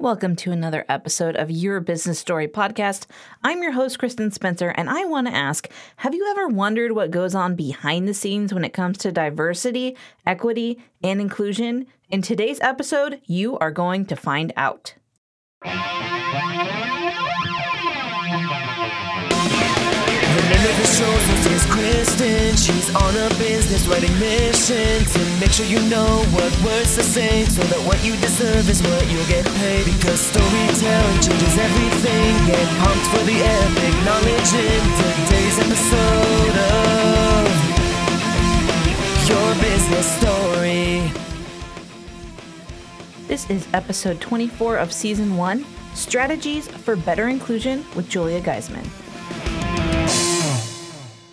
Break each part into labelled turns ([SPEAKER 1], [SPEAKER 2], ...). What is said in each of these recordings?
[SPEAKER 1] Welcome to another episode of Your Business Story podcast. I'm your host, Kristen Spencer, and I want to ask Have you ever wondered what goes on behind the scenes when it comes to diversity, equity, and inclusion? In today's episode, you are going to find out.
[SPEAKER 2] Name of the is Kristen. She's on a business writing mission to make sure you know what words to say so that what you deserve is what you'll get paid. Because storytelling changes everything. Get pumped for the epic knowledge in today's episode of Your Business Story.
[SPEAKER 1] This is episode 24 of season one Strategies for Better Inclusion with Julia Geisman.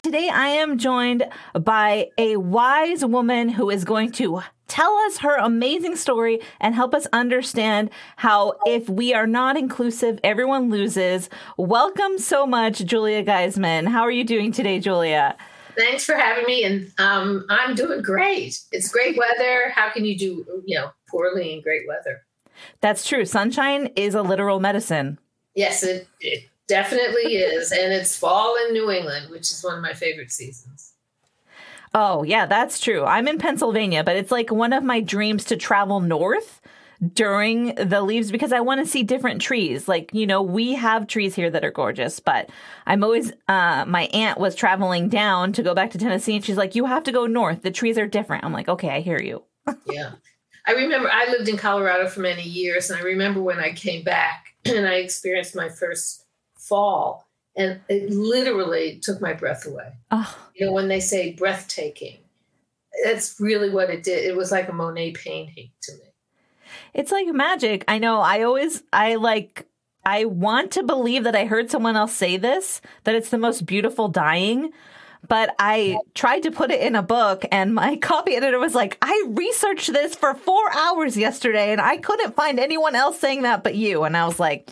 [SPEAKER 1] Today, I am joined by a wise woman who is going to tell us her amazing story and help us understand how if we are not inclusive, everyone loses. Welcome so much, Julia Geisman. How are you doing today, Julia?
[SPEAKER 3] Thanks for having me, and um, I'm doing great. It's great weather. How can you do, you know, poorly in great weather?
[SPEAKER 1] That's true. Sunshine is a literal medicine.
[SPEAKER 3] Yes, it, it Definitely is. And it's fall in New England, which is one of my favorite seasons.
[SPEAKER 1] Oh, yeah, that's true. I'm in Pennsylvania, but it's like one of my dreams to travel north during the leaves because I want to see different trees. Like, you know, we have trees here that are gorgeous, but I'm always, uh, my aunt was traveling down to go back to Tennessee and she's like, you have to go north. The trees are different. I'm like, okay, I hear you.
[SPEAKER 3] yeah. I remember I lived in Colorado for many years and I remember when I came back and I experienced my first fall and it literally took my breath away. Oh. You know, when they say breathtaking, that's really what it did. It was like a Monet painting to me.
[SPEAKER 1] It's like magic. I know. I always, I like, I want to believe that I heard someone else say this, that it's the most beautiful dying. But I tried to put it in a book, and my copy editor was like, I researched this for four hours yesterday, and I couldn't find anyone else saying that but you. And I was like,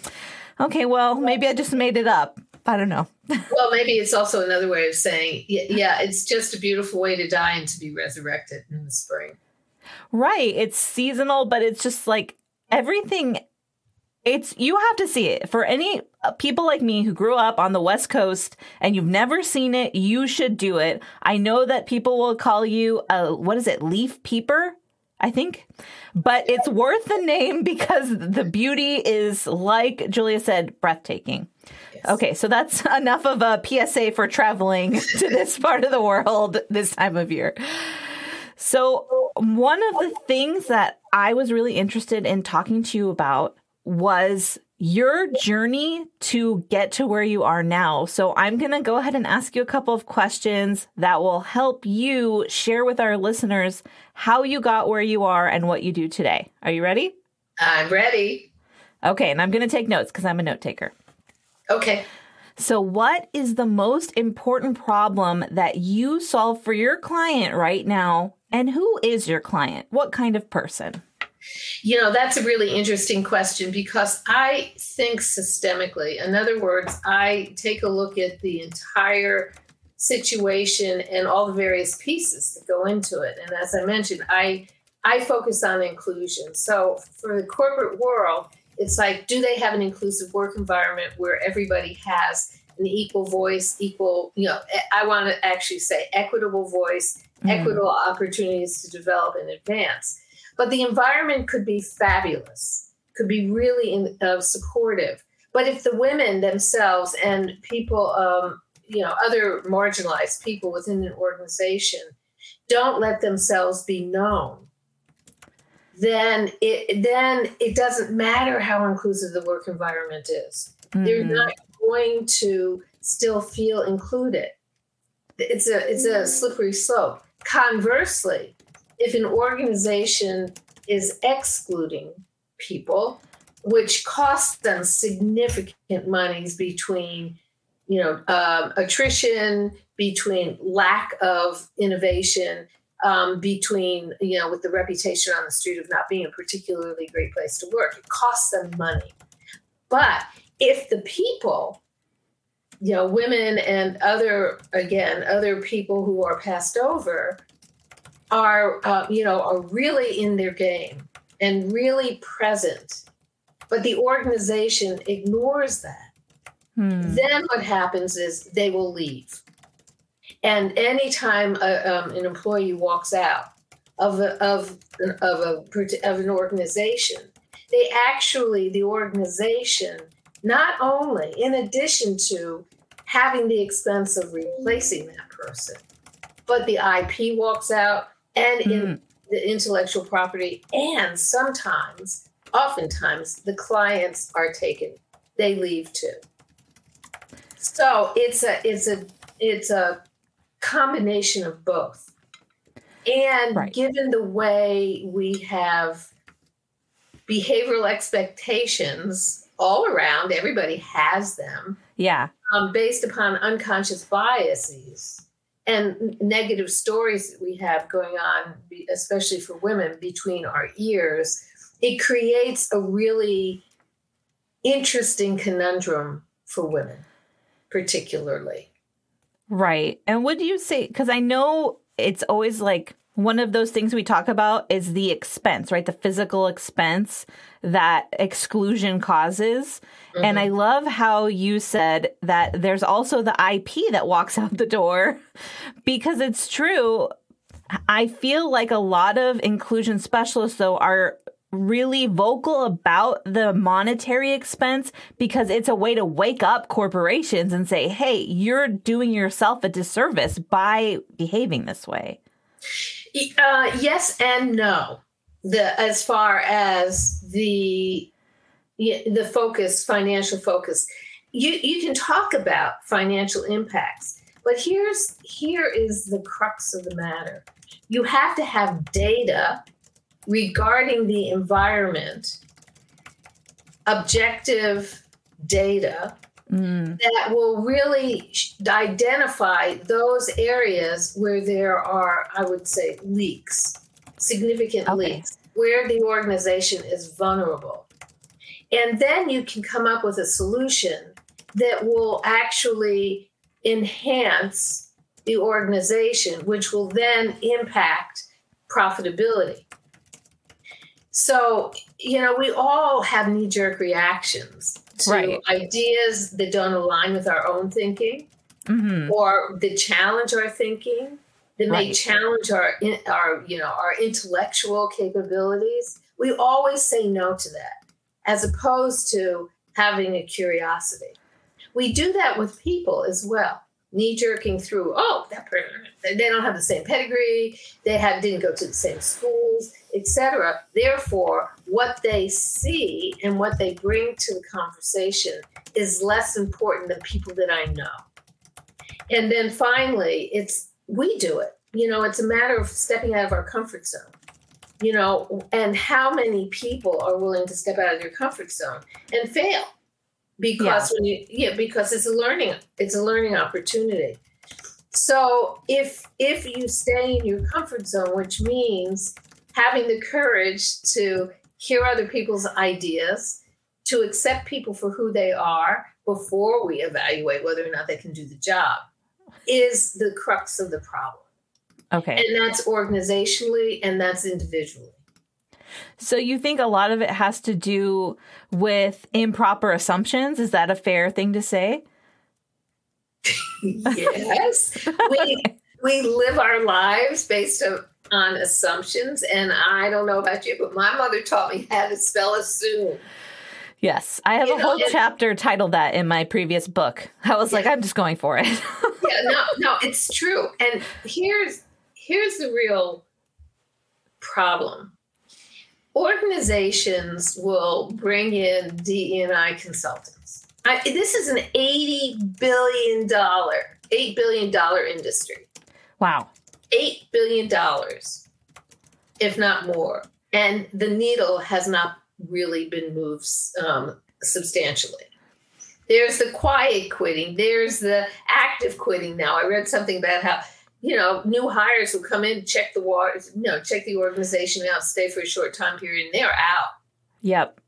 [SPEAKER 1] okay, well, maybe I just made it up. I don't know.
[SPEAKER 3] well, maybe it's also another way of saying, yeah, it's just a beautiful way to die and to be resurrected in the spring.
[SPEAKER 1] Right. It's seasonal, but it's just like everything. It's you have to see it for any uh, people like me who grew up on the West Coast and you've never seen it. You should do it. I know that people will call you a what is it, leaf peeper? I think. But it's worth the name because the beauty is, like Julia said, breathtaking. Yes. Okay, so that's enough of a PSA for traveling to this part of the world this time of year. So, one of the things that I was really interested in talking to you about was your journey to get to where you are now. So I'm going to go ahead and ask you a couple of questions that will help you share with our listeners how you got where you are and what you do today. Are you ready?
[SPEAKER 3] I'm ready.
[SPEAKER 1] Okay, and I'm going to take notes because I'm a note taker.
[SPEAKER 3] Okay.
[SPEAKER 1] So, what is the most important problem that you solve for your client right now? And who is your client? What kind of person?
[SPEAKER 3] You know, that's a really interesting question because I think systemically. In other words, I take a look at the entire situation and all the various pieces that go into it. And as I mentioned, I I focus on inclusion. So for the corporate world, it's like, do they have an inclusive work environment where everybody has an equal voice, equal, you know, I want to actually say equitable voice, mm. equitable opportunities to develop and advance. But the environment could be fabulous, could be really in, uh, supportive. But if the women themselves and people, um, you know, other marginalized people within an organization don't let themselves be known, then it then it doesn't matter how inclusive the work environment is. Mm-hmm. They're not going to still feel included. It's a it's a slippery slope. Conversely, if an organization is excluding people, which costs them significant monies between, you know, um, attrition, between lack of innovation, um, between, you know, with the reputation on the street of not being a particularly great place to work, it costs them money. But if the people, you know, women and other, again, other people who are passed over, are uh, you know are really in their game and really present but the organization ignores that.
[SPEAKER 1] Hmm.
[SPEAKER 3] Then what happens is they will leave. And anytime a, um, an employee walks out of a, of of a of an organization, they actually the organization not only in addition to having the expense of replacing that person, but the IP walks out and in the intellectual property, and sometimes, oftentimes, the clients are taken. They leave too. So it's a it's a it's a combination of both. And
[SPEAKER 1] Right.
[SPEAKER 3] given the way we have behavioral expectations all around, everybody has them
[SPEAKER 1] Yeah.
[SPEAKER 3] um, based upon unconscious biases and negative stories that we have going on, especially for women, between our ears, it creates a really interesting conundrum for women, particularly.
[SPEAKER 1] Right. And would you say, because I know it's always like one of those things we talk about is the expense, right? The physical expense that exclusion causes. And I mm-hmm. love how you said that there's also the IP that walks out the door because it's true. I feel like a lot of inclusion specialists, though, are really vocal about the monetary expense because it's a way to wake up corporations and say, hey, you're doing yourself a disservice by behaving this way.
[SPEAKER 3] Uh, yes and no. The as far as the the focus, financial focus, you you can talk about financial impacts, but here's here is the crux of the matter. You have to have data regarding the environment, objective data
[SPEAKER 1] Mm,
[SPEAKER 3] that will really identify those areas where there are, I would say, leaks, significant
[SPEAKER 1] Okay.
[SPEAKER 3] leaks, where the organization is vulnerable. And then you can come up with a solution that will actually enhance the organization, which will then impact profitability. So, you know, we all have knee jerk reactions to
[SPEAKER 1] Right.
[SPEAKER 3] ideas that don't align with our own thinking
[SPEAKER 1] mhm.
[SPEAKER 3] or that challenge our thinking, that may
[SPEAKER 1] Right.
[SPEAKER 3] challenge our, in- our, you know, our intellectual capabilities. We always say no to that as opposed to having a curiosity. We do that with people as well. Knee jerking through, oh, that person, they don't have the same pedigree, they have didn't go to the same schools, etc. Therefore, what they see and what they bring to the conversation is less important than people that I know. And then finally, it's we do it. You know, it's a matter of stepping out of our comfort zone. You know, and how many people are willing to step out of their comfort zone and fail? Because when you yeah, because it's a learning it's a learning opportunity. So if if you stay in your comfort zone, which means having the courage to hear other people's ideas, to accept people for who they are before we evaluate whether or not they can do the job, is the crux of the problem.
[SPEAKER 1] Okay.
[SPEAKER 3] And that's organizationally and that's individually.
[SPEAKER 1] So you think a lot of it has to do with improper assumptions? Is that a fair thing to say?
[SPEAKER 3] yes. we we live our lives based on, on assumptions. And I don't know about you, but my mother taught me how to spell assume.
[SPEAKER 1] Yes. I have
[SPEAKER 3] You
[SPEAKER 1] a
[SPEAKER 3] know,
[SPEAKER 1] whole
[SPEAKER 3] it-
[SPEAKER 1] chapter titled that in my previous book. I was like, I'm just going for it.
[SPEAKER 3] yeah, no, no, it's true. And here's here's the real problem. Organizations will bring in DEI consultants. I, this is an eighty billion dollar, eight billion dollar industry.
[SPEAKER 1] wow.
[SPEAKER 3] Eight billion dollars, if not more, and the needle has not really been moved um, substantially. There's the quiet quitting. There's the active quitting now. I read something about how, you know, new hires who come in, check the water, you know, check the organization out, stay for a short time period, and they're out.
[SPEAKER 1] Yep.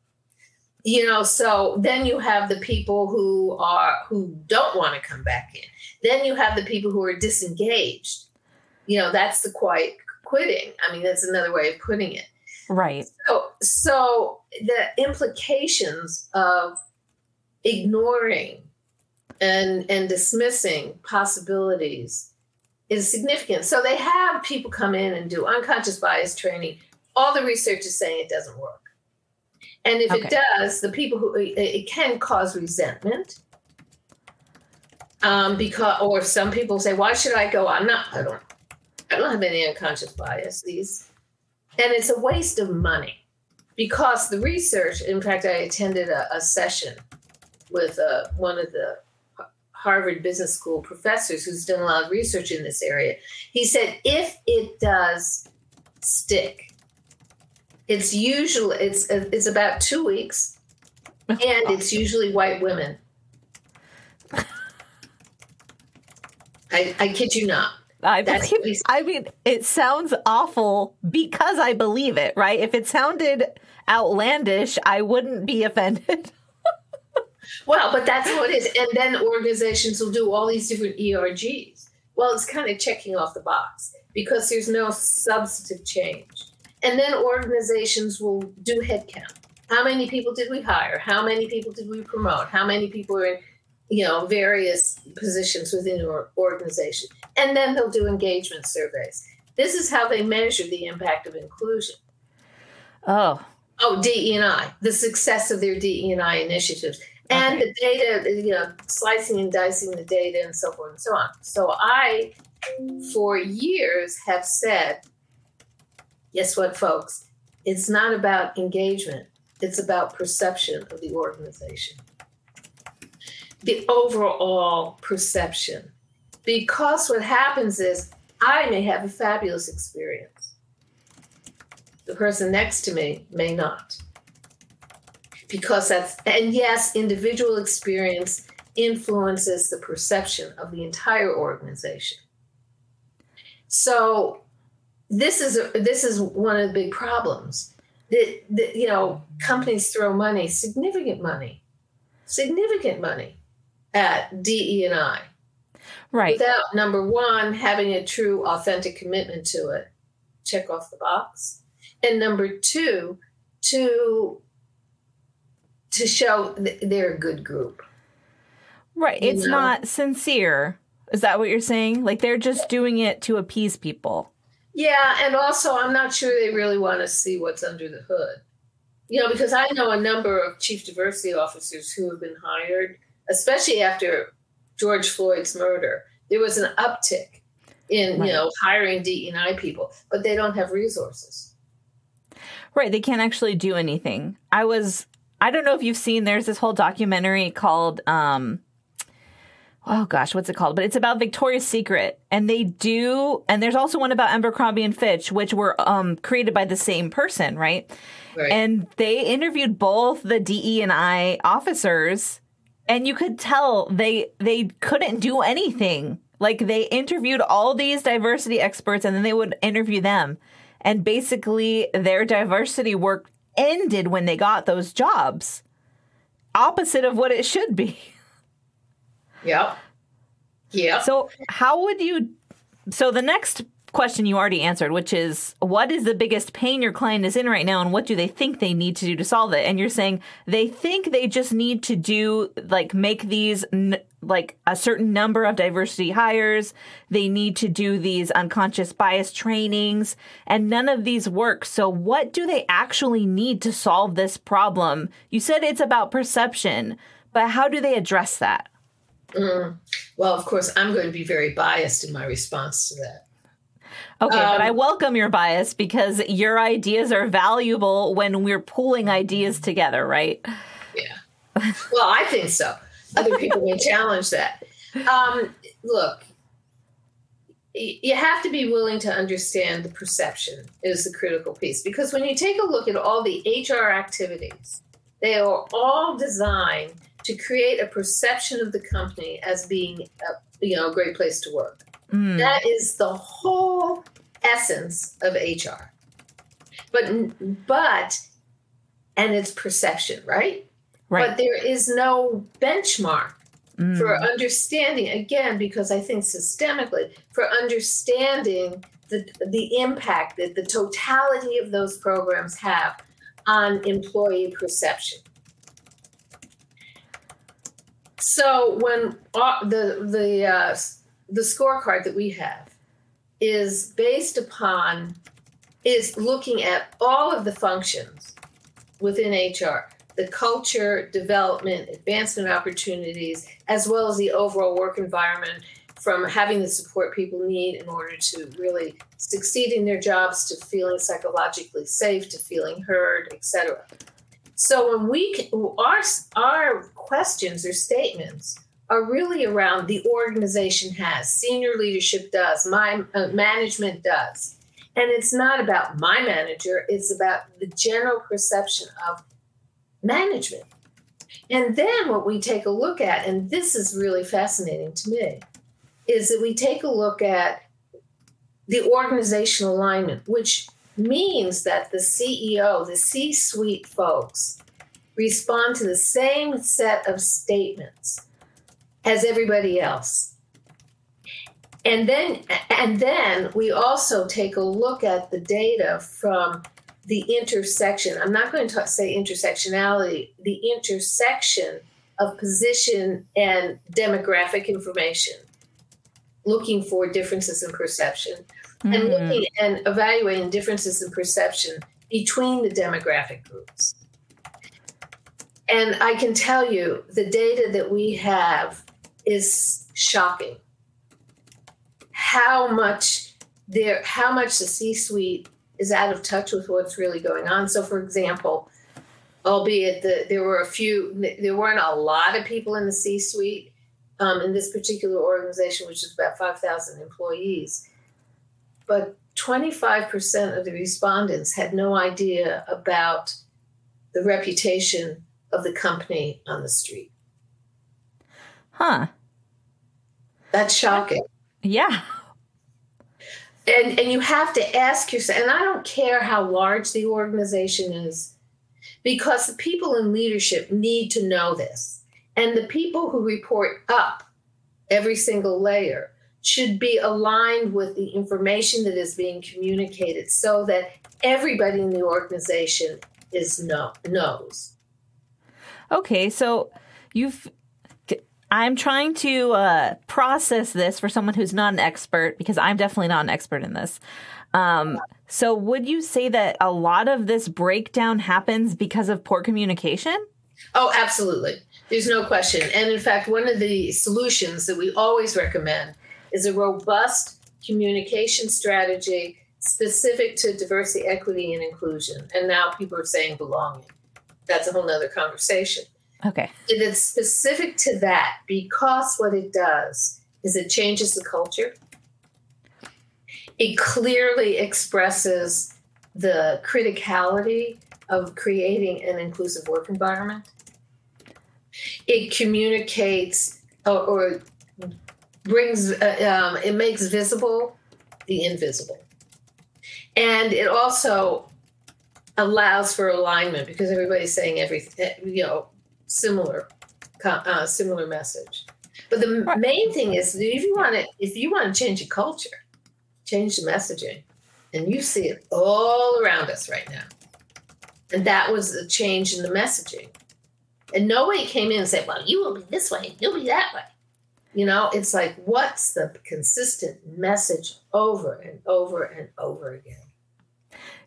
[SPEAKER 3] You know, so then you have the people who are who don't want to come back in. Then you have the people who are disengaged. You know, that's the quiet quitting. I mean, that's another way of putting it.
[SPEAKER 1] Right.
[SPEAKER 3] So, so the implications of ignoring and and dismissing possibilities is significant. So they have people come in and do unconscious bias training. All the research is saying it doesn't work. And if
[SPEAKER 1] Okay.
[SPEAKER 3] it does, the people who it, it can cause resentment. Um, because or some people say, why should I go? I'm not I don't I don't have any unconscious biases. And it's a waste of money because the research, in fact, I attended a, a session with uh, one of the Harvard Business School professors who's done a lot of research in this area. He said if it does stick, it's usually it's it's about two weeks, and it's usually white women. I, I kid you not.
[SPEAKER 1] I believe, I mean, it sounds awful because I believe it, right? If it sounded outlandish, I wouldn't be offended.
[SPEAKER 3] Well, but that's what it is. And then organizations will do all these different ERGs. Well, it's kind of checking off the box because there's no substantive change. And then organizations will do headcount. How many people did we hire? How many people did we promote? How many people are in, you know, various positions within your organization? And then they'll do engagement surveys. This is how they measure the impact of inclusion.
[SPEAKER 1] Oh,
[SPEAKER 3] Oh, DE&I, the success of their DE&I initiatives. And
[SPEAKER 1] Okay.
[SPEAKER 3] the data, you know, slicing and dicing the data and so forth and so on. So I, for years, have said, guess what, folks? It's not about engagement, it's about perception of the organization. The overall perception. Because what happens is I may have a fabulous experience the person next to me may not. Because that's, and yes, individual experience influences the perception of the entire organization. So this is a, this is one of the big problems. That, that you know, companies throw money, significant money, significant money at DE and I
[SPEAKER 1] right.
[SPEAKER 3] without number one having a true authentic commitment to it check off the box and number two to to show th- they're a good group
[SPEAKER 1] Right.
[SPEAKER 3] you
[SPEAKER 1] It's
[SPEAKER 3] know?
[SPEAKER 1] not sincere. Is that what you're saying? Like they're just doing it to appease people.
[SPEAKER 3] yeah and also i'm not sure they really want to see what's under the hood you know because i know a number of chief diversity officers who have been hired especially after george floyd's murder there was an uptick in
[SPEAKER 1] Right.
[SPEAKER 3] you know hiring de&i people but they don't have resources
[SPEAKER 1] Right. They can't actually do anything. I was, I don't know if you've seen, there's this whole documentary called, um, oh gosh, what's it called? But it's about Victoria's Secret. And they do, and there's also one about Abercrombie and Fitch, which were um, created by the same person, right?
[SPEAKER 3] right
[SPEAKER 1] And they interviewed both the DE and I officers, and you could tell they they couldn't do anything. Like they interviewed all these diversity experts, and then they would interview them, and basically their diversity work ended when they got those jobs. Opposite of what it should be.
[SPEAKER 3] Yep. Yeah.
[SPEAKER 1] So, how would you? So, the next question you already answered, which is what is the biggest pain your client is in right now, and what do they think they need to do to solve it? And you're saying they think they just need to do like make these n- like a certain number of diversity hires. They need to do these unconscious bias trainings, and none of these work. So, what do they actually need to solve this problem? You said it's about perception, but how do they address that?
[SPEAKER 3] Mm. Well, of course, I'm going to be very biased in my response to that.
[SPEAKER 1] Okay, but
[SPEAKER 3] Um,
[SPEAKER 1] I welcome your bias because your ideas are valuable when we're pulling ideas together, right?
[SPEAKER 3] Yeah. well, I think so. Other people may challenge that. Um, look, you have to be willing to understand the perception is the critical piece because when you take a look at all the HR activities, they are all designed to create a perception of the company as being a you know a great place to work.
[SPEAKER 1] Mm,
[SPEAKER 3] That is the whole essence of HR. But but and it's perception, right?
[SPEAKER 1] Right.
[SPEAKER 3] But there is no benchmark
[SPEAKER 1] Mm,
[SPEAKER 3] for understanding again because I think systemically for understanding the, the impact that the totality of those programs have on employee perception. So when uh, the the uh, the scorecard that we have is based upon is looking at all of the functions within HR, the culture, development, advancement opportunities, as well as the overall work environment from having the support people need in order to really succeed in their jobs to feeling psychologically safe to feeling heard etc so when we our our questions or statements are really around the organization has senior leadership does my uh, management does. And it's not about my manager it's about the general perception of management. And then what we take a look at and this is really fascinating to me is that we take a look at the organizational alignment, which means that the CEO, the C suite folks, respond to the same set of statements as everybody else. And then, and then we also take a look at the data from the intersection. I'm not going to say intersectionality, the intersection of position and demographic information looking for differences in perception mm-hmm. and looking and evaluating differences in perception between the demographic groups. And I can tell you the data that we have is shocking. How much there how much the C-suite is out of touch with what's really going on. So for example, albeit that there were a few there weren't a lot of people in the C-suite, um, in this particular organization, which is about 5,000 employees. But 25% of the respondents had no idea about the reputation of the company on the street.
[SPEAKER 1] Huh.
[SPEAKER 3] That's shocking.
[SPEAKER 1] Yeah.
[SPEAKER 3] And and you have to ask yourself, and I don't care how large the organization is, because the people in leadership need to know this. And the people who report up every single layer should be aligned with the information that is being communicated so that everybody in the organization is know, knows.
[SPEAKER 1] Okay, so you've I'm trying to uh, process this for someone who's not an expert because I'm definitely not an expert in this. Um, so, would you say that a lot of this breakdown happens because of poor communication?
[SPEAKER 3] Oh, absolutely. There's no question. And in fact, one of the solutions that we always recommend is a robust communication strategy specific to diversity, equity, and inclusion. And now people are saying belonging. That's a whole nother conversation.
[SPEAKER 1] Okay.
[SPEAKER 3] It is specific to that because what it does is it changes the culture. It clearly expresses the criticality of creating an inclusive work environment. It communicates or, or brings, uh, um, it makes visible the invisible. And it also allows for alignment because everybody's saying everything, you know, similar, uh, similar message. But the right. main thing is if you want to, if you want to change a culture, change the messaging, and you see it all around us right now. And that was a change in the messaging. And nobody came in and said, well, you will be this way, you'll be that way. You know, it's like, what's the consistent message over and over and over again?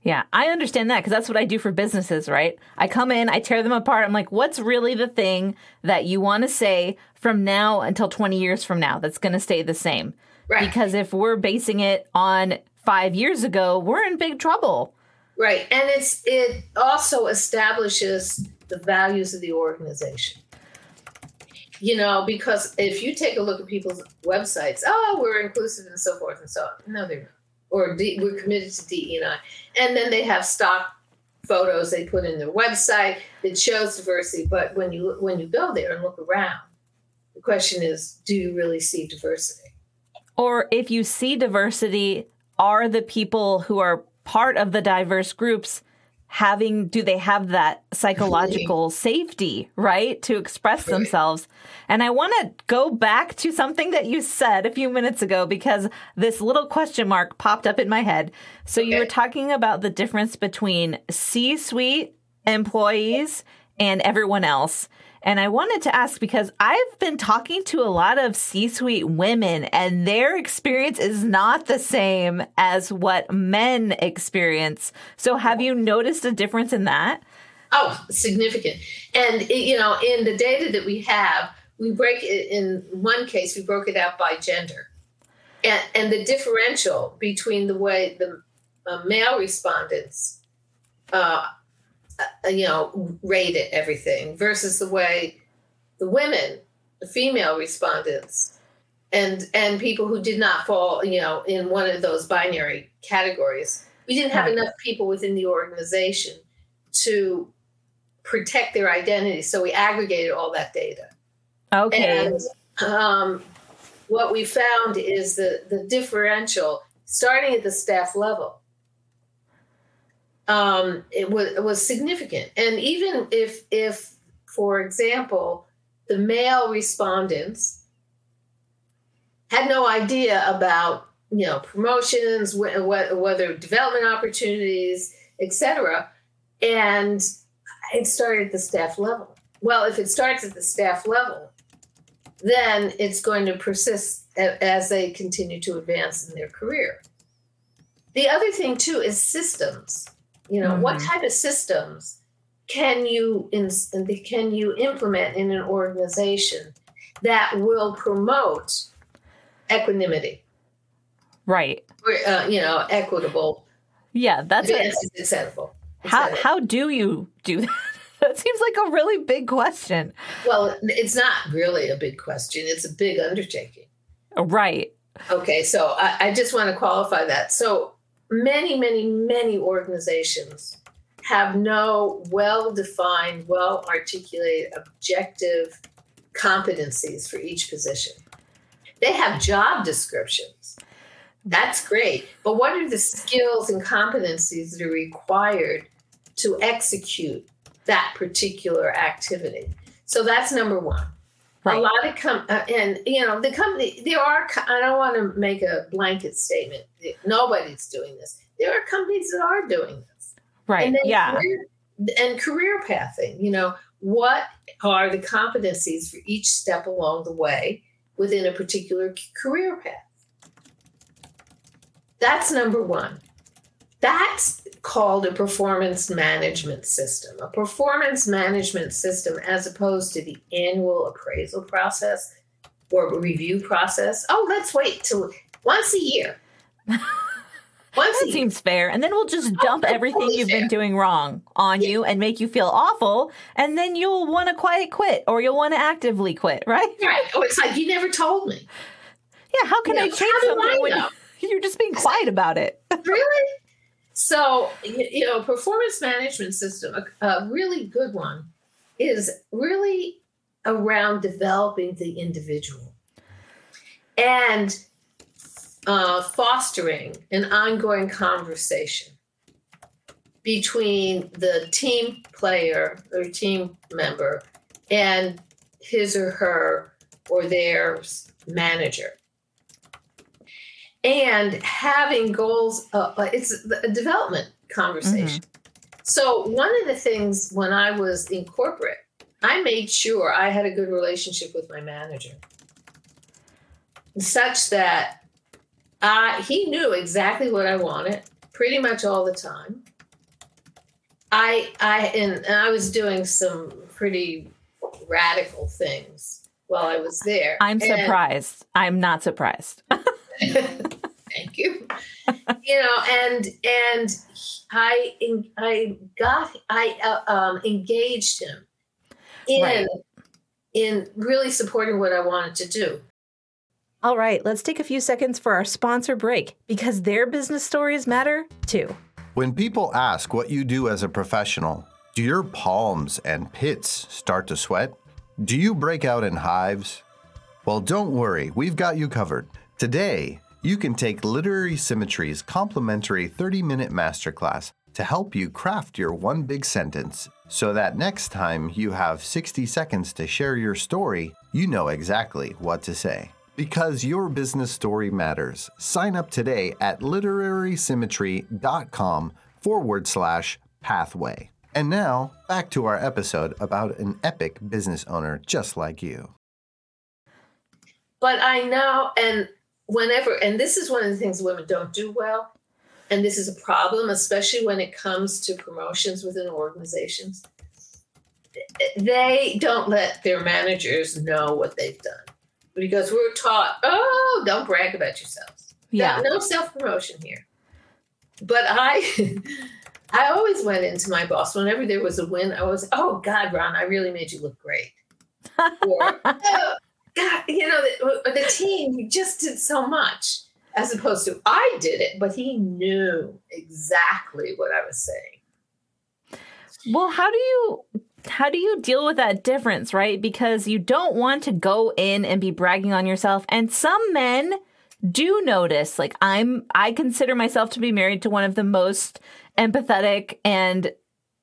[SPEAKER 1] Yeah, I understand that because that's what I do for businesses, right? I come in, I tear them apart. I'm like, what's really the thing that you want to say from now until 20 years from now that's going to stay the same? Right. Because if we're basing it on five years ago, we're in big trouble.
[SPEAKER 3] Right. And it's it also establishes the values of the organization. You know, because if you take a look at people's websites, oh, we're inclusive and so forth and so on. No, they're not. Or D, we're committed to DE&I. And then they have stock photos they put in their website that shows diversity. But when you when you go there and look around, the question is, do you really see diversity?
[SPEAKER 1] Or if you see diversity, are the people who are part of the diverse groups having do they have that psychological safety right to express
[SPEAKER 3] Right.
[SPEAKER 1] themselves? And i want to go back to something that you said a few minutes ago because this little question mark popped up in my head. So you were talking about the difference between c-suite employees and everyone else and I wanted to ask because I've been talking to a lot of C suite women, and their experience is not the same as what men experience. So, have you noticed a difference in that?
[SPEAKER 3] Oh, significant. And you know, in the data that we have, we break it in one case, we broke it out by gender. And and the differential between the way the uh, male respondents uh, you know, rated everything versus the way the women, the female respondents and and people who did not fall, you know, in one of those binary categories. We didn't have enough people within the organization to protect their identity. So we aggregated all that data.
[SPEAKER 1] Okay.
[SPEAKER 3] And um, what we found is the, the differential starting at the staff level. Um, it was it was significant, and even if if, for example, the male respondents had no idea about you know promotions, wh- wh- whether development opportunities, etc., and it started at the staff level. Well, if it starts at the staff level, then it's going to persist as they continue to advance in their career. The other thing too is systems. You know, what
[SPEAKER 1] Mhm.
[SPEAKER 3] type of systems can you can you implement in an organization that will promote equanimity,
[SPEAKER 1] right.
[SPEAKER 3] uh, you know, equitable,
[SPEAKER 1] Yeah, that's it.
[SPEAKER 3] acceptable.
[SPEAKER 1] How, how do you do that? That seems like a really big question.
[SPEAKER 3] Well, it's not really a big question. It's a big undertaking.
[SPEAKER 1] Right.
[SPEAKER 3] Okay, so I, I just want to qualify that. So many, many, many organizations have no well defined, well articulated, objective competencies for each position. They have job descriptions. That's great. But what are the skills and competencies that are required to execute that particular activity? So that's number one. A lot of com- uh, and you know the company. There are. I don't want to make a blanket statement. Nobody's doing this. There are companies that are doing this.
[SPEAKER 1] Right.
[SPEAKER 3] And
[SPEAKER 1] yeah.
[SPEAKER 3] career, and career pathing. You know what are the competencies for each step along the way within a particular career path. That's number one. That's called a performance management system. A performance management system, as opposed to the annual appraisal process or review process. Oh, let's wait till once a year. Once
[SPEAKER 1] That
[SPEAKER 3] a year.
[SPEAKER 1] seems fair. And then we'll just oh, dump
[SPEAKER 3] that's
[SPEAKER 1] everything
[SPEAKER 3] totally
[SPEAKER 1] you've
[SPEAKER 3] fair.
[SPEAKER 1] been doing wrong on you and make you feel awful. And then you'll want to quiet quit or you'll want to actively quit, right?
[SPEAKER 3] Right. Oh, it's like you never told me.
[SPEAKER 1] Yeah. How can
[SPEAKER 3] Yeah,
[SPEAKER 1] I change something
[SPEAKER 3] I
[SPEAKER 1] when you're just being quiet about it?
[SPEAKER 3] really? So, you know, performance management system, a, a really good one, is really around developing the individual and uh, fostering an ongoing conversation between the team player or team member and his or her or their manager and having goals uh, it's a development conversation. So one of the things when i was in corporate i made sure i had a good relationship with my manager. Such that I, he knew exactly what i wanted pretty much all the time. I i and, and i was doing some pretty radical things while i was there.
[SPEAKER 1] I'm
[SPEAKER 3] And-
[SPEAKER 1] surprised. I'm not surprised.
[SPEAKER 3] Thank you. you know, and and I en- I got I uh, um, engaged him in
[SPEAKER 1] Right.
[SPEAKER 3] in really supporting what I wanted to do.
[SPEAKER 1] All right, let's take a few seconds for our sponsor break because their business stories matter too.
[SPEAKER 4] When people ask what you do as a professional, do your palms and pits start to sweat? Do you break out in hives? Well, don't worry, we've got you covered. Today, you can take Literary Symmetry's complimentary 30 minute masterclass to help you craft your one big sentence so that next time you have 60 seconds to share your story, you know exactly what to say. Because your business story matters. Sign up today at literarysymmetry.com forward slash pathway. And now, back to our episode about an epic business owner just like you.
[SPEAKER 3] But I know, and whenever, and this is one of the things women don't do well, and this is a problem, especially when it comes to promotions within organizations. They don't let their managers know what they've done because we're taught, oh, don't brag about yourselves.
[SPEAKER 1] Yeah.
[SPEAKER 3] No, no self promotion here. But I, I always went into my boss whenever there was a win. I was, oh God, Ron, I really made you look great. or, oh, God, you know, the, the team just did so much as opposed to I did it, but he knew exactly what I was saying.
[SPEAKER 1] Well, how do you how do you deal with that difference, right? Because you don't want to go in and be bragging on yourself. And some men do notice like I'm I consider myself to be married to one of the most empathetic and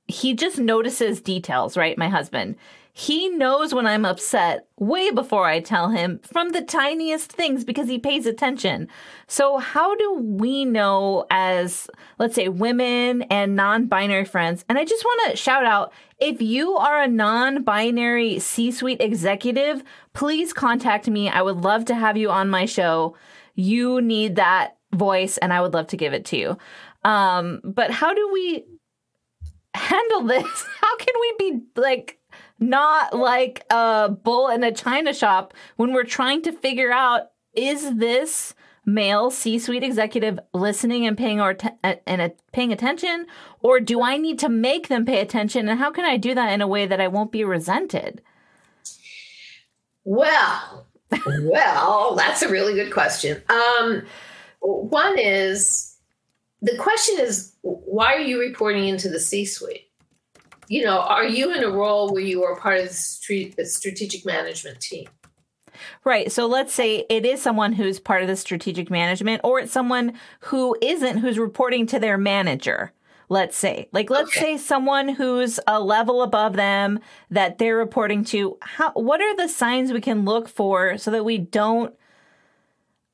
[SPEAKER 1] he just notices details, right? My husband. He knows when I'm upset way before I tell him from the tiniest things because he pays attention. So, how do we know, as let's say women and non binary friends? And I just want to shout out if you are a non binary C suite executive, please contact me. I would love to have you on my show. You need that voice, and I would love to give it to you. Um, but how do we handle this? How can we be like not like a bull in a china shop when we're trying to figure out is this male C-suite executive listening and paying or and paying attention or do I need to make them pay attention and how can I do that in a way that I won't be resented?
[SPEAKER 3] Well, well, that's a really good question. Um, one is the question is why are you reporting into the C-suite? You know, are you in a role where you are part of the strategic management team?
[SPEAKER 1] Right. So let's say it is someone who's part of the strategic management, or it's someone who isn't, who's reporting to their manager. Let's say, like, let's okay. say someone who's a level above them that they're reporting to. How? What are the signs we can look for so that we don't?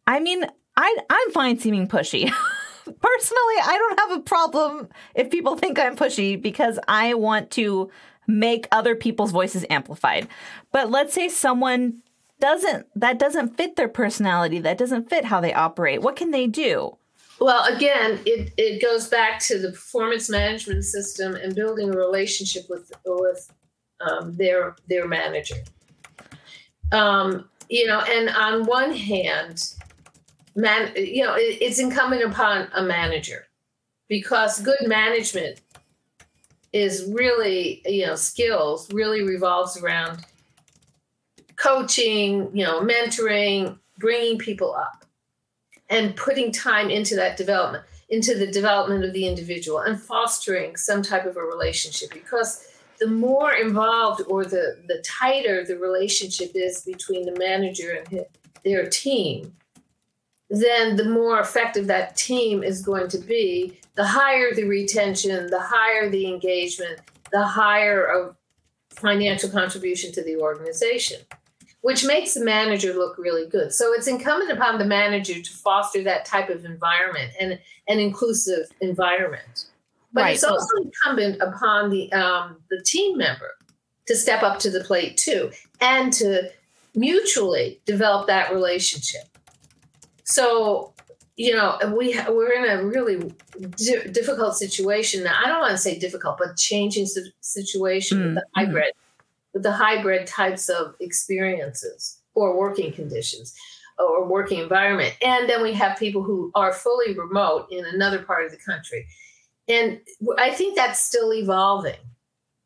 [SPEAKER 1] I mean, I I'm fine seeming pushy. personally, I don't have a problem if people think I'm pushy because I want to make other people's voices amplified. But let's say someone doesn't that doesn't fit their personality, that doesn't fit how they operate. What can they do?
[SPEAKER 3] Well, again, it, it goes back to the performance management system and building a relationship with with um, their their manager. Um, you know, and on one hand, man, you know, it, it's incumbent upon a manager because good management is really, you know, skills really revolves around coaching, you know, mentoring, bringing people up and putting time into that development, into the development of the individual and fostering some type of a relationship because the more involved or the the tighter the relationship is between the manager and his, their team then the more effective that team is going to be. The higher the retention, the higher the engagement, the higher of financial contribution to the organization, which makes the manager look really good. So it's incumbent upon the manager to foster that type of environment and an inclusive environment. But right. it's also incumbent upon the um, the team member to step up to the plate too, and to mutually develop that relationship. So, you know, we we're in a really di- difficult situation now. I don't want to say difficult, but changing situation mm. with the mm-hmm. hybrid, with the hybrid types of experiences or working conditions or working environment. And then we have people who are fully remote in another part of the country. And I think that's still evolving.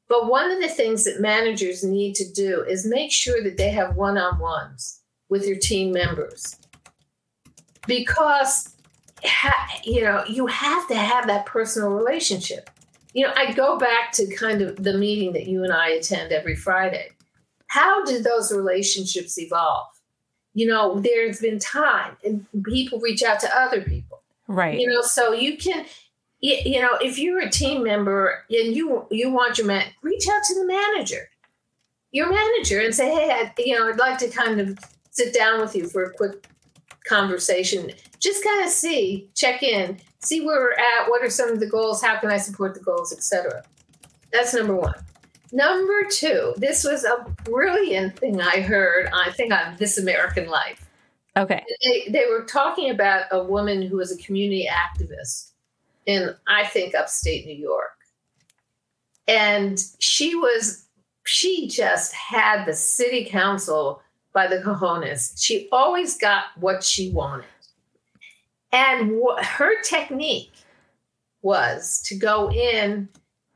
[SPEAKER 3] But one of the things that managers need to do is make sure that they have one on ones with your team members because you know you have to have that personal relationship. You know i go back to kind of the meeting that you and i attend every friday. How did those relationships evolve? You know there's been time and people reach out to other people.
[SPEAKER 1] Right.
[SPEAKER 3] You know so you can you, you know, if you're a team member and you you want your man, reach out to the manager, your manager, and say, hey, I, you know, I'd like to kind of sit down with you for a quick conversation. Just kind of see, check in, see where we're at. What are some of the goals? How can I support the goals, etc. That's number one. Number two, this was a brilliant thing I heard. I think on This American Life.
[SPEAKER 1] Okay.
[SPEAKER 3] They, they were talking about a woman who was a community activist in, I think, upstate New York. And she was, she just had the city council by the cojones. She always got what she wanted. And what, her technique was to go in,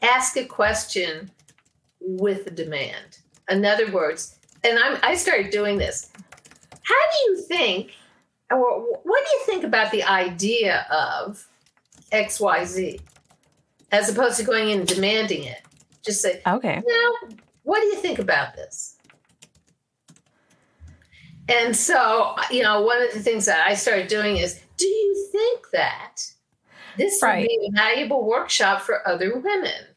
[SPEAKER 3] ask a question with a demand. In other words, and I'm, I started doing this. How do you think, or what do you think about the idea of XYZ as opposed to going in and demanding it? Just say,
[SPEAKER 1] Okay.
[SPEAKER 3] now, what do you think about this? And so, you know, one of the things that I started doing is, do you think that this
[SPEAKER 1] Right.
[SPEAKER 3] would be a valuable workshop for other women?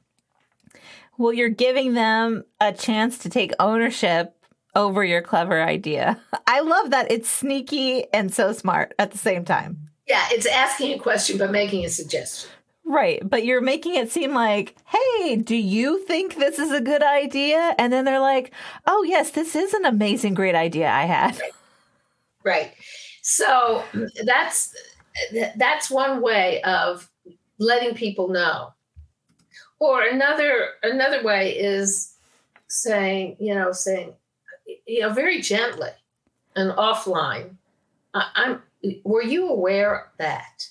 [SPEAKER 1] Well, you're giving them a chance to take ownership over your clever idea. I love that it's sneaky and so smart at the same time.
[SPEAKER 3] Yeah, it's asking a question but making a suggestion.
[SPEAKER 1] Right. But you're making it seem like, hey, do you think this is a good idea? And then they're like, oh, yes, this is an amazing, great idea I had.
[SPEAKER 3] Right. So that's that's one way of letting people know. Or another another way is saying, you know, saying, you know, very gently and offline. I, I'm. Were you aware that?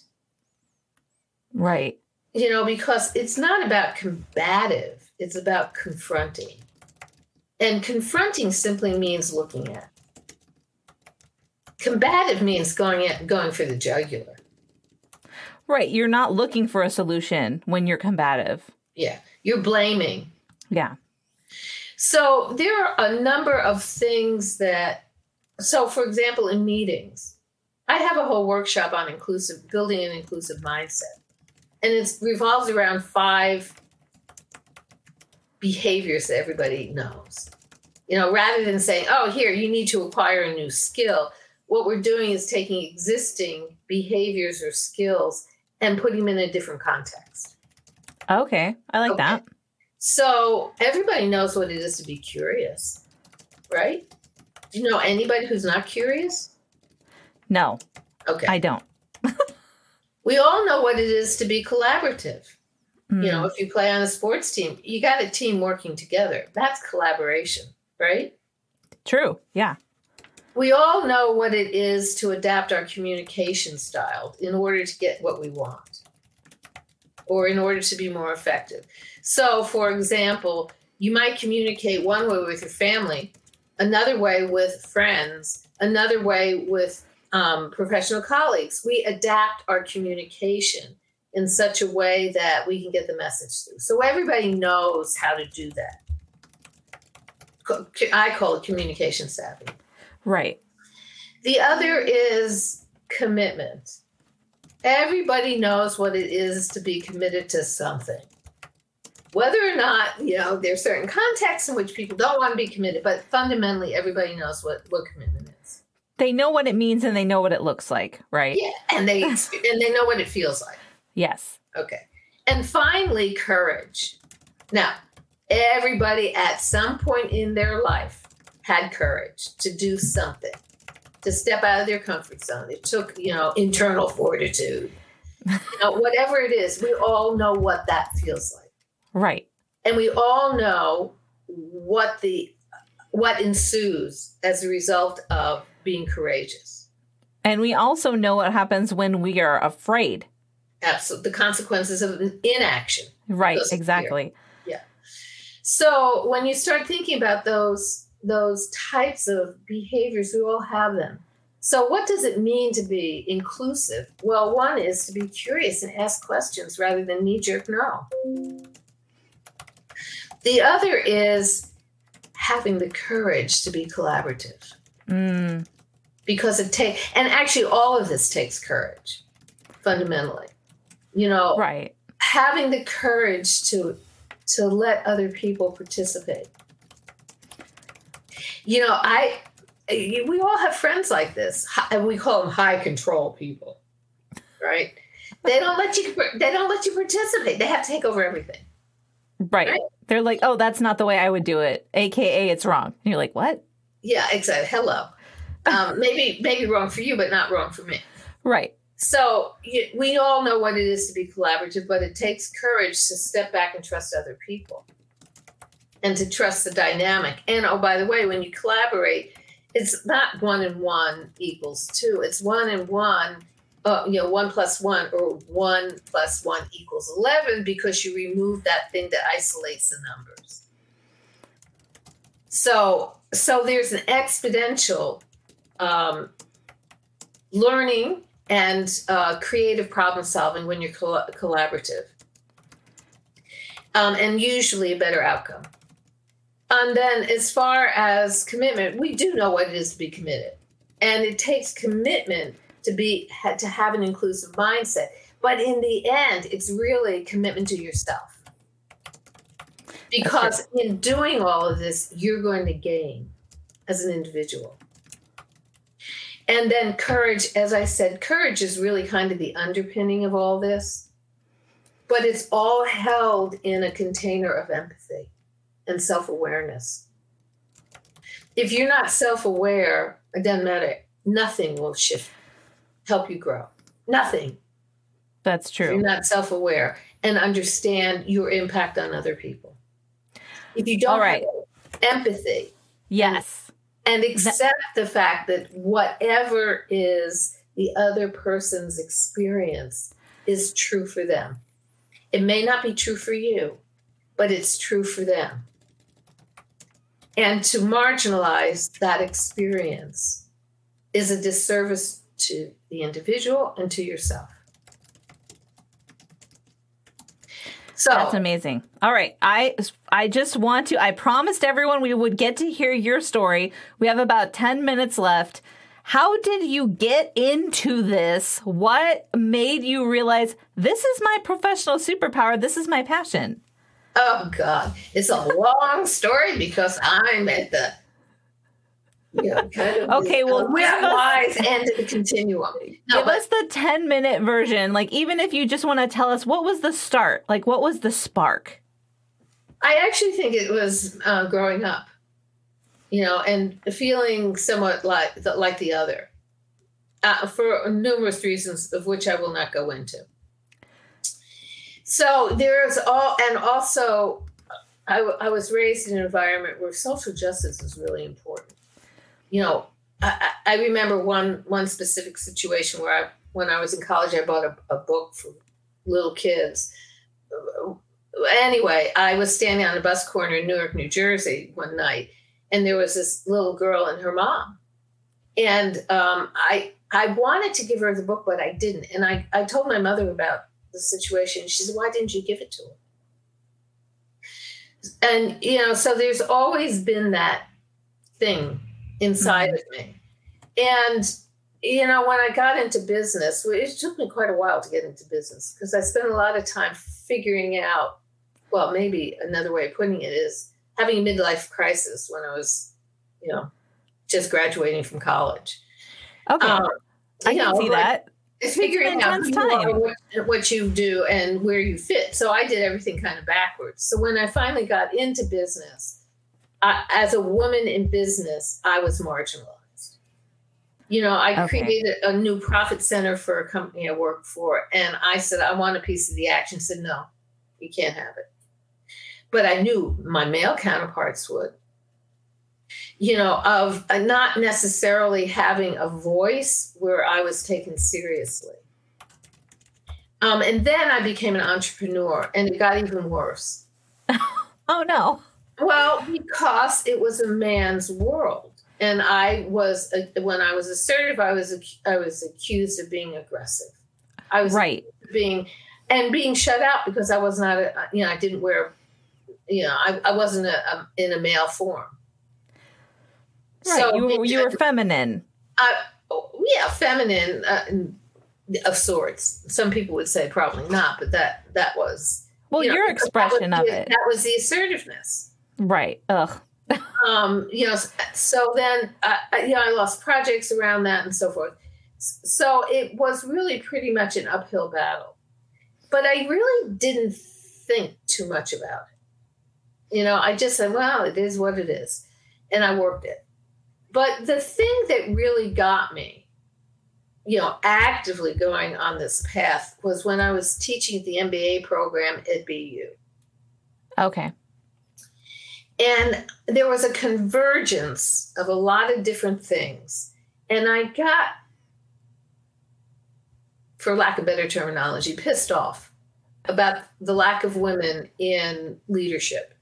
[SPEAKER 1] Right.
[SPEAKER 3] You know, because it's not about combative; it's about confronting. And confronting simply means looking at. Combative means going at, going for the jugular.
[SPEAKER 1] Right. You're not looking for a solution when you're combative.
[SPEAKER 3] Yeah, you're blaming.
[SPEAKER 1] Yeah.
[SPEAKER 3] So there are a number of things that, so for example, in meetings, I have a whole workshop on inclusive, building an inclusive mindset. And it revolves around five behaviors that everybody knows. You know, rather than saying, oh, here, you need to acquire a new skill, what we're doing is taking existing behaviors or skills and putting them in a different context.
[SPEAKER 1] Okay. I like
[SPEAKER 3] Okay.
[SPEAKER 1] that.
[SPEAKER 3] So everybody knows what it is to be curious, right? Do you know anybody who's not curious?
[SPEAKER 1] No,
[SPEAKER 3] Okay.
[SPEAKER 1] I don't.
[SPEAKER 3] we all know what it is to be collaborative.
[SPEAKER 1] Mm.
[SPEAKER 3] You know, if you play on a sports team, you got a team working together. That's collaboration, right?
[SPEAKER 1] True. Yeah.
[SPEAKER 3] We all know what it is to adapt our communication style in order to get what we want or in order to be more effective. So, for example, you might communicate one way with your family, another way with friends, another way with um, professional colleagues. We adapt our communication in such a way that we can get the message through. So, everybody knows how to do that. I call it communication savvy.
[SPEAKER 1] Right.
[SPEAKER 3] The other is commitment. Everybody knows what it is to be committed to something. Whether or not, you know, there's certain contexts in which people don't want to be committed, but fundamentally everybody knows what, what commitment.
[SPEAKER 1] They know what it means and they know what it looks like. Right.
[SPEAKER 3] Yeah. And they and they know what it feels like.
[SPEAKER 1] Yes.
[SPEAKER 3] Okay. And finally, courage. Now, everybody at some point in their life had courage to do something, to step out of their comfort zone. It took, you know, internal fortitude. You know, whatever it is, we all know what that feels like.
[SPEAKER 1] Right.
[SPEAKER 3] And we all know what the what ensues as a result of being courageous.
[SPEAKER 1] And we also know what happens when we are afraid.
[SPEAKER 3] Absolutely. The consequences of inaction.
[SPEAKER 1] Right.
[SPEAKER 3] exactly.
[SPEAKER 1] Exactly.
[SPEAKER 3] So when you start thinking about those those types of behaviors, we all have them. So what does it mean to be inclusive? Well, one is to be curious and ask questions rather than knee jerk no. The other is having the courage to be collaborative
[SPEAKER 1] Mm,
[SPEAKER 3] because it takes and actually all of this takes courage fundamentally. You know,
[SPEAKER 1] right.
[SPEAKER 3] having the courage to to let other people participate. You know, I we all have friends like this, and we call them high control people, right? They don't let you. They don't let you participate. They have to take over everything.
[SPEAKER 1] Right. right. They're like, oh, that's not the way I would do it. AKA, it's wrong. And you're like, what?
[SPEAKER 3] Yeah, exactly. Hello. Um, maybe maybe wrong for you, but not wrong for me.
[SPEAKER 1] Right.
[SPEAKER 3] So we all know what it is to be collaborative, but it takes courage to step back and trust other people and to trust the dynamic. And oh, by the way, when you collaborate, it's not one and one equals two. It's one and one, uh, you know, one plus one or one plus one equals 11 because you remove that thing that isolates the numbers. So, so there's an exponential um, learning and uh, creative problem solving when you're col- collaborative. Um, and usually a better outcome. And then, as far as commitment, we do know what it is to be committed, and it takes commitment to be to have an inclusive mindset. But in the end, it's really commitment to yourself, because in doing all of this, you're going to gain as an individual. And then courage, as I said, courage is really kind of the underpinning of all this, but it's all held in a container of empathy and self awareness. If you're not self aware, it doesn't matter. Nothing will shift, help you grow. Nothing.
[SPEAKER 1] That's true.
[SPEAKER 3] If you're not self aware and understand your impact on other people. If you don't have empathy.
[SPEAKER 1] Yes
[SPEAKER 3] and accept the fact that whatever is the other person's experience is true for them. It may not be true for you, but it's true for them. And to marginalize that experience is a disservice to the individual and to yourself.
[SPEAKER 1] So that's amazing. All right, I I just want to. I promised everyone we would get to hear your story. We have about ten minutes left. How did you get into this? What made you realize this is my professional superpower? This is my passion.
[SPEAKER 3] Oh God, it's a long story because I'm at the yeah, kind of
[SPEAKER 1] okay, well,
[SPEAKER 3] wise end of the continuum.
[SPEAKER 1] No, give but, us the 10 minute version. Like, even if you just want to tell us what was the start, like, what was the spark?
[SPEAKER 3] I actually think it was uh, growing up, you know, and feeling somewhat like the, like the other uh, for numerous reasons, of which I will not go into. So there's all, and also, I, I was raised in an environment where social justice is really important you know, I, I, remember one one specific situation where I, when I was in college, I bought a, a book for little kids. Anyway, I was standing on a bus corner in Newark, New Jersey, one night, and there was this little girl and her mom, and um, I I wanted to give her the book, but I didn't, and I I told my mother about the situation. She said, "Why didn't you give it to her?" And you know, so there's always been that thing inside mm-hmm. of me. And, you know, when I got into business, it took me quite a while to get into business because I spent a lot of time figuring out, well, maybe another way of putting it is having a midlife crisis when I was, you know, just graduating from college.
[SPEAKER 1] Okay. Um, I can know, see like, that.
[SPEAKER 3] Figuring out what, what you do and where you fit. So I did everything kind of backwards. So when I finally got into business, I, as a woman in business, I was marginalized. You know, I okay. created a new profit center for a company I worked for, and I said, I want a piece of the action. Said, no, you can't have it. But I knew my male counterparts would. You know, of not necessarily having a voice where I was taken seriously. Um, and then I became an entrepreneur, and it got even worse.
[SPEAKER 1] oh no!
[SPEAKER 3] Well, because it was a man's world, and I was when I was assertive, I was I was accused of being aggressive. I was
[SPEAKER 1] right
[SPEAKER 3] being and being shut out because I was not a, you know I didn't wear you know I, I wasn't a, a, in a male form.
[SPEAKER 1] Right, so you, you were feminine.
[SPEAKER 3] I, yeah, feminine. Uh, of sorts. Some people would say probably not, but that that was
[SPEAKER 1] Well,
[SPEAKER 3] you know,
[SPEAKER 1] your expression
[SPEAKER 3] that
[SPEAKER 1] of it.
[SPEAKER 3] That was the assertiveness.
[SPEAKER 1] Right. Ugh.
[SPEAKER 3] Um, you know, so then uh, I- you know I lost projects around that and so forth. So it was really pretty much an uphill battle, but I really didn't think too much about it. You know, I just said, "Well, it is what it is," and I worked it. But the thing that really got me, you know, actively going on this path was when I was teaching the MBA program at BU.
[SPEAKER 1] Okay.
[SPEAKER 3] And there was a convergence of a lot of different things. And I got, for lack of better terminology, pissed off about the lack of women in leadership.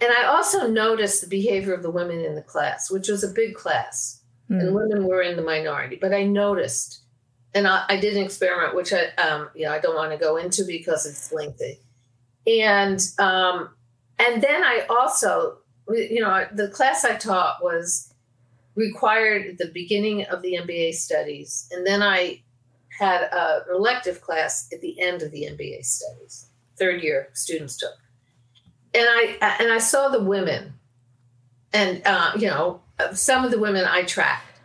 [SPEAKER 3] And I also noticed the behavior of the women in the class, which was a big class, and
[SPEAKER 1] Mm.
[SPEAKER 3] women were in the minority. But I noticed, and I, I did an experiment, which I, um, you know, I don't want to go into because it's lengthy. And um, and then I also, you know, the class I taught was required at the beginning of the MBA studies, and then I had a elective class at the end of the MBA studies. Third year students took, and I and I saw the women, and uh, you know, some of the women I tracked,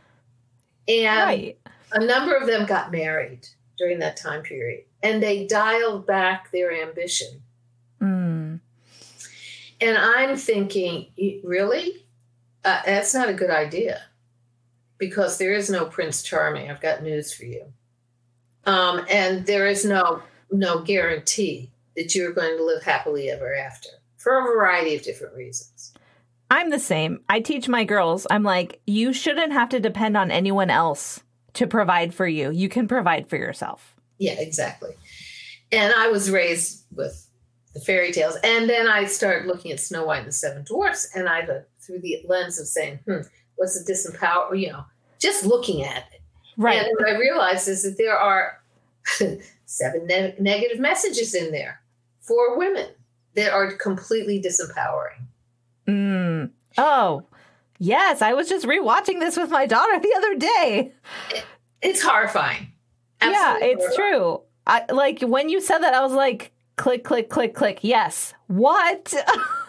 [SPEAKER 3] and
[SPEAKER 1] right.
[SPEAKER 3] a number of them got married during that time period, and they dialed back their ambition
[SPEAKER 1] Mm.
[SPEAKER 3] And I'm thinking, really? Uh, that's not a good idea because there is no Prince Charming. I've got news for you. Um, and there is no no guarantee that you're going to live happily ever after for a variety of different reasons.
[SPEAKER 1] I'm the same. I teach my girls, I'm like, you shouldn't have to depend on anyone else to provide for you. You can provide for yourself.
[SPEAKER 3] Yeah, exactly. And I was raised with the fairy tales, and then I started looking at Snow White and the Seven Dwarfs, and I looked through the lens of saying, "Hmm, what's the disempower?" You know, just looking at it.
[SPEAKER 1] Right.
[SPEAKER 3] And what I realized is that there are seven ne- negative messages in there for women that are completely disempowering.
[SPEAKER 1] Mm. Oh, yes. I was just rewatching this with my daughter the other day.
[SPEAKER 3] It's horrifying.
[SPEAKER 1] yeah, it's
[SPEAKER 3] horrifying.
[SPEAKER 1] true. I like when you said that, I was like, click, click, click, click. Yes. What?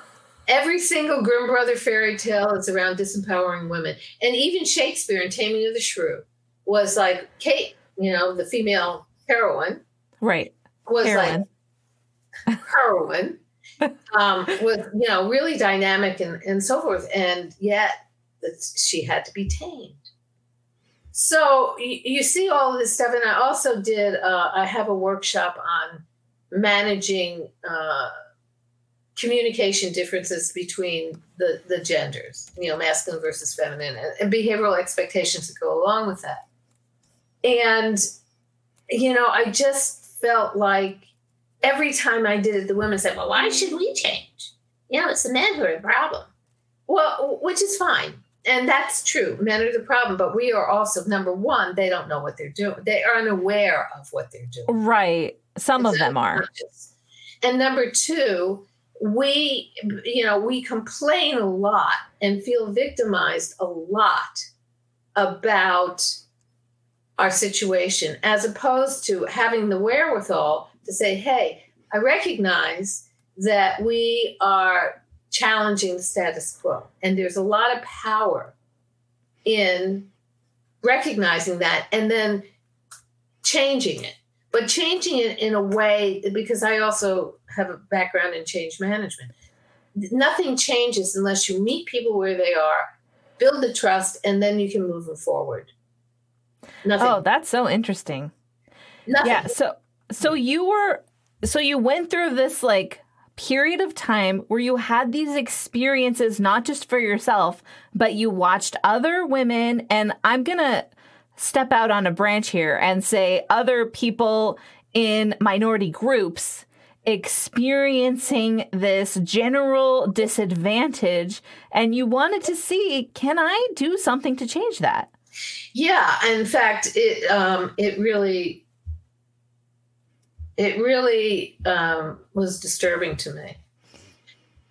[SPEAKER 3] Every single Grimm brother fairy tale is around disempowering women. And even Shakespeare in Taming of the Shrew was like Kate, you know, the female heroine,
[SPEAKER 1] right.
[SPEAKER 3] was
[SPEAKER 1] Heroine.
[SPEAKER 3] like heroine, um, was, you know, really dynamic and, and so forth. And yet she had to be tamed. So you, you see all of this stuff. And I also did, uh, I have a workshop on managing uh, communication differences between the, the genders, you know, masculine versus feminine, and, and behavioral expectations that go along with that. And, you know, I just felt like every time I did it, the women said, well, why should we change? You know, it's the men who are the problem. Well, which is fine. And that's true. Men are the problem, but we are also number one, they don't know what they're doing. They are unaware of what they're doing.
[SPEAKER 1] Right. Some of them are.
[SPEAKER 3] And number two, we, you know, we complain a lot and feel victimized a lot about our situation, as opposed to having the wherewithal to say, hey, I recognize that we are challenging the status quo. And there's a lot of power in recognizing that and then changing it but changing it in a way because I also have a background in change management. Nothing changes unless you meet people where they are, build the trust, and then you can move them forward. Nothing.
[SPEAKER 1] Oh, that's so interesting.
[SPEAKER 3] nothing.
[SPEAKER 1] Yeah. So, so you were, so you went through this like period of time where you had these experiences, not just for yourself, but you watched other women. And I'm going to step out on a branch here and say other people in minority groups experiencing this general disadvantage. And you wanted to see, can I do something to change that?
[SPEAKER 3] Yeah, in fact, it um, it really, it really um, was disturbing to me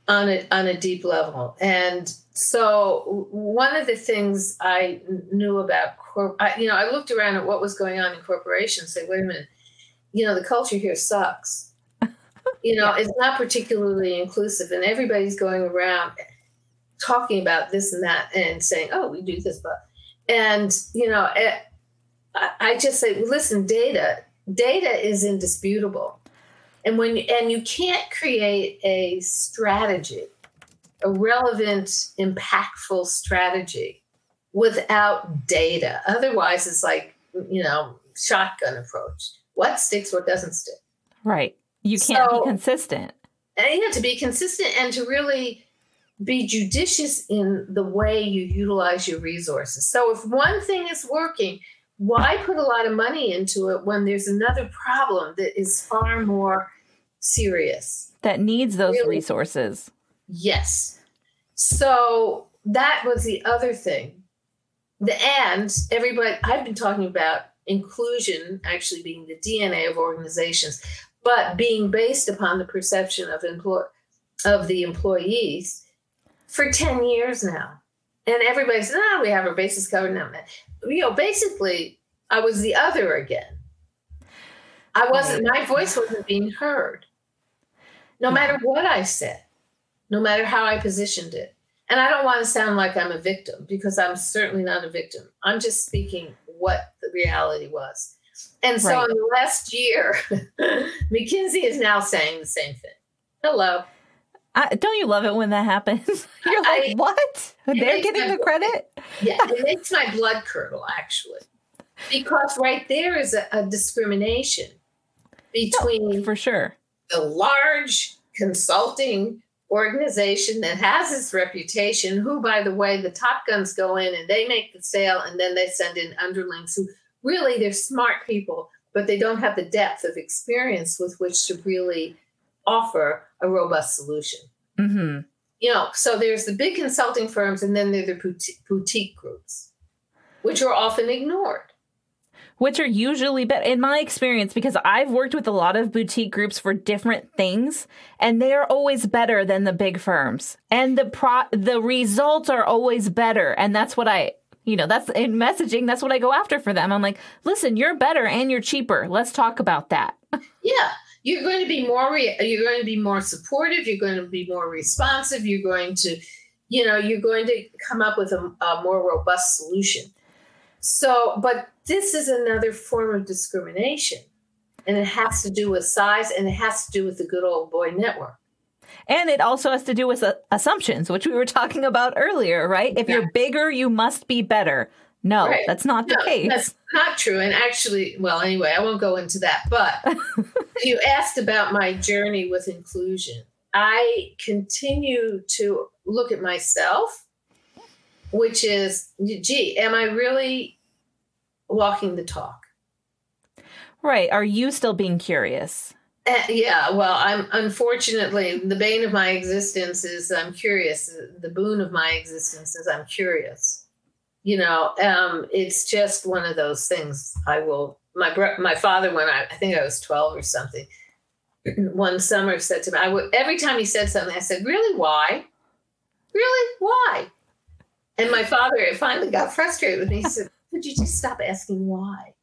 [SPEAKER 3] on a on a deep level, and so one of the things I knew about, corp- I, you know, I looked around at what was going on in corporations. Say, wait a minute, you know, the culture here sucks. You know, it's not particularly inclusive, and everybody's going around talking about this and that and saying, "Oh, we do this," but and you know, eh, I, I just say, listen, data, data is indisputable, and when and you can't create a strategy, a relevant, impactful strategy without data. Otherwise, it's like you know, shotgun approach. What sticks, what doesn't stick.
[SPEAKER 1] Right. You can't
[SPEAKER 3] So-
[SPEAKER 1] be consistent.
[SPEAKER 3] And you have to be consistent and to really be judicious in the way you utilize your resources. So if one thing is working, why put a lot of money into it when there's another problem that is far more serious?
[SPEAKER 1] That needs those
[SPEAKER 3] Really?
[SPEAKER 1] resources.
[SPEAKER 3] Yes. So that was the other thing. The and everybody I've been talking about inclusion actually being the DNA of organizations, but being based upon the perception of employ of the employees for 10 years now. And everybody's, no, ah, we have our bases covered now. You know, basically, I was the other again. I wasn't, my voice wasn't being heard. No matter what I said, no matter how I positioned it. And I don't want to sound like I'm a victim because I'm certainly not a victim. I'm just speaking what the reality was. And so
[SPEAKER 1] Right.
[SPEAKER 3] in the last year, McKinsey is now saying the same thing. Hello.
[SPEAKER 1] I, don't you love it when that happens? You're like,
[SPEAKER 3] I-
[SPEAKER 1] what? They're getting the credit?
[SPEAKER 3] Yeah, it makes my blood curdle actually. Because right there is a, a discrimination between
[SPEAKER 1] For sure.
[SPEAKER 3] the large consulting organization that has its reputation, who, by the way, the top guns go in and they make the sale and then they send in underlings who really they're smart people, but they don't have the depth of experience with which to really offer a robust solution.
[SPEAKER 1] hmm
[SPEAKER 3] You know, so there's the big consulting firms and then there are the boutique groups, which are often ignored.
[SPEAKER 1] Which are usually better, in my experience, because I've worked with a lot of boutique groups for different things, and they are always better than the big firms. And the pro, the results are always better. And that's what I, you know, that's in messaging, that's what I go after for them. I'm like, listen, you're better and you're cheaper. Let's talk about that.
[SPEAKER 3] Yeah, you're going to be more re- you're going to be more supportive. You're going to be more responsive. You're going to, you know, you're going to come up with a, a more robust solution. So, but this is another form of discrimination, and it has to do with size, and it has to do with the good old boy network.
[SPEAKER 1] And it also has to do with uh, assumptions, which we were talking about earlier, right? If you're bigger, you must be better. No,
[SPEAKER 3] Right.
[SPEAKER 1] that's not the
[SPEAKER 3] No,
[SPEAKER 1] case.
[SPEAKER 3] That's not true. And actually, well, anyway, I won't go into that. But you asked about my journey with inclusion. I continue to look at myself, which is, gee, am I really walking the talk?
[SPEAKER 1] Right. Are you still being curious?
[SPEAKER 3] Uh, yeah, well, I'm unfortunately the bane of my existence is I'm curious. The boon of my existence is I'm curious. You know, um, it's just one of those things. I will. My bro- my father, when I I think I was 12 or something, one summer said to me, I would every time he said something, I said, "Really? Why? Really? Why?" And my father finally got frustrated with me. He said, "Could you just stop asking why?"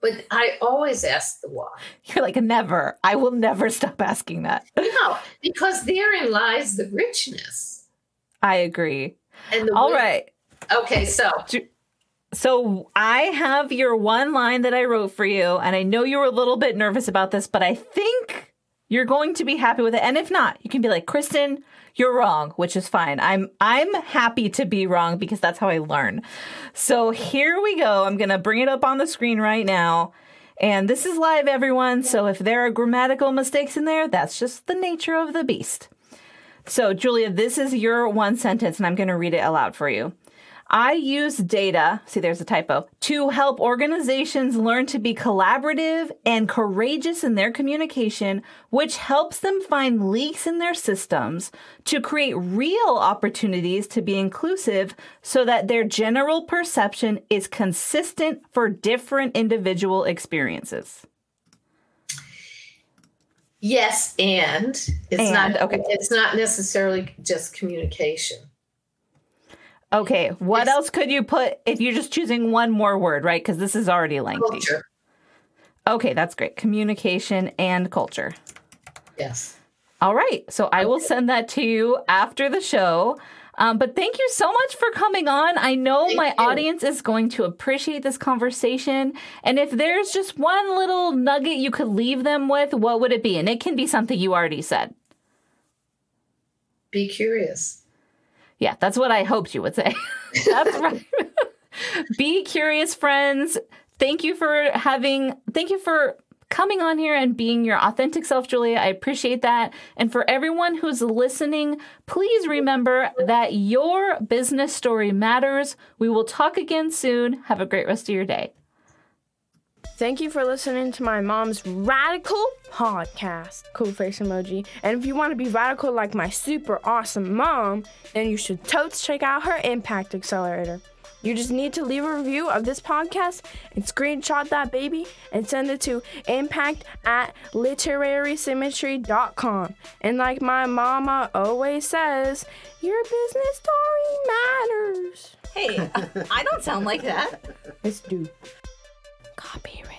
[SPEAKER 3] But I always ask the why.
[SPEAKER 1] You're like, never. I will never stop asking that.
[SPEAKER 3] No, because therein lies the richness.
[SPEAKER 1] I agree.
[SPEAKER 3] And the
[SPEAKER 1] All right.
[SPEAKER 3] Okay, so
[SPEAKER 1] So I have your one line that I wrote for you, and I know you were a little bit nervous about this, but I think you're going to be happy with it. And if not, you can be like, Kristen, you're wrong, which is fine. I'm I'm happy to be wrong because that's how I learn. So here we go. I'm gonna bring it up on the screen right now. And this is live, everyone. So if there are grammatical mistakes in there, that's just the nature of the beast. So, Julia, this is your one sentence, and I'm going to read it aloud for you. I use data, see, there's a typo, to help organizations learn to be collaborative and courageous in their communication, which helps them find leaks in their systems to create real opportunities to be inclusive so that their general perception is consistent for different individual experiences.
[SPEAKER 3] yes, and it's
[SPEAKER 1] And,
[SPEAKER 3] not
[SPEAKER 1] okay.
[SPEAKER 3] it's not necessarily just communication.
[SPEAKER 1] Okay, what
[SPEAKER 3] Yes.
[SPEAKER 1] else could you put if you're just choosing one more word, right? Because this is already lengthy.
[SPEAKER 3] Culture.
[SPEAKER 1] Okay, that's great. Communication and culture.
[SPEAKER 3] Yes.
[SPEAKER 1] All right. So I will send that to you after the show. Um, but thank you so much for coming on. I know
[SPEAKER 3] Thank
[SPEAKER 1] my
[SPEAKER 3] you.
[SPEAKER 1] audience is going to appreciate this conversation. And if there's just one little nugget you could leave them with, what would it be? And it can be something you already said.
[SPEAKER 3] Be curious.
[SPEAKER 1] Yeah, that's what I hoped you would say. that's right. Be curious, friends. Thank you for having, thank you for coming on here and being your authentic self, Julia. I appreciate that. And for everyone who's listening, please remember that your business story matters. We will talk again soon. Have a great rest of your day.
[SPEAKER 5] Thank you for listening to my mom's radical podcast. Cool face emoji. And if you want to be radical like my super awesome mom, then you should totes check out her Impact Accelerator. You just need to leave a review of this podcast and screenshot that baby and send it to impact at literarysymmetry.com. And like my mama always says, your business story matters.
[SPEAKER 1] Hey, I don't sound like that.
[SPEAKER 5] Let's do Copyright.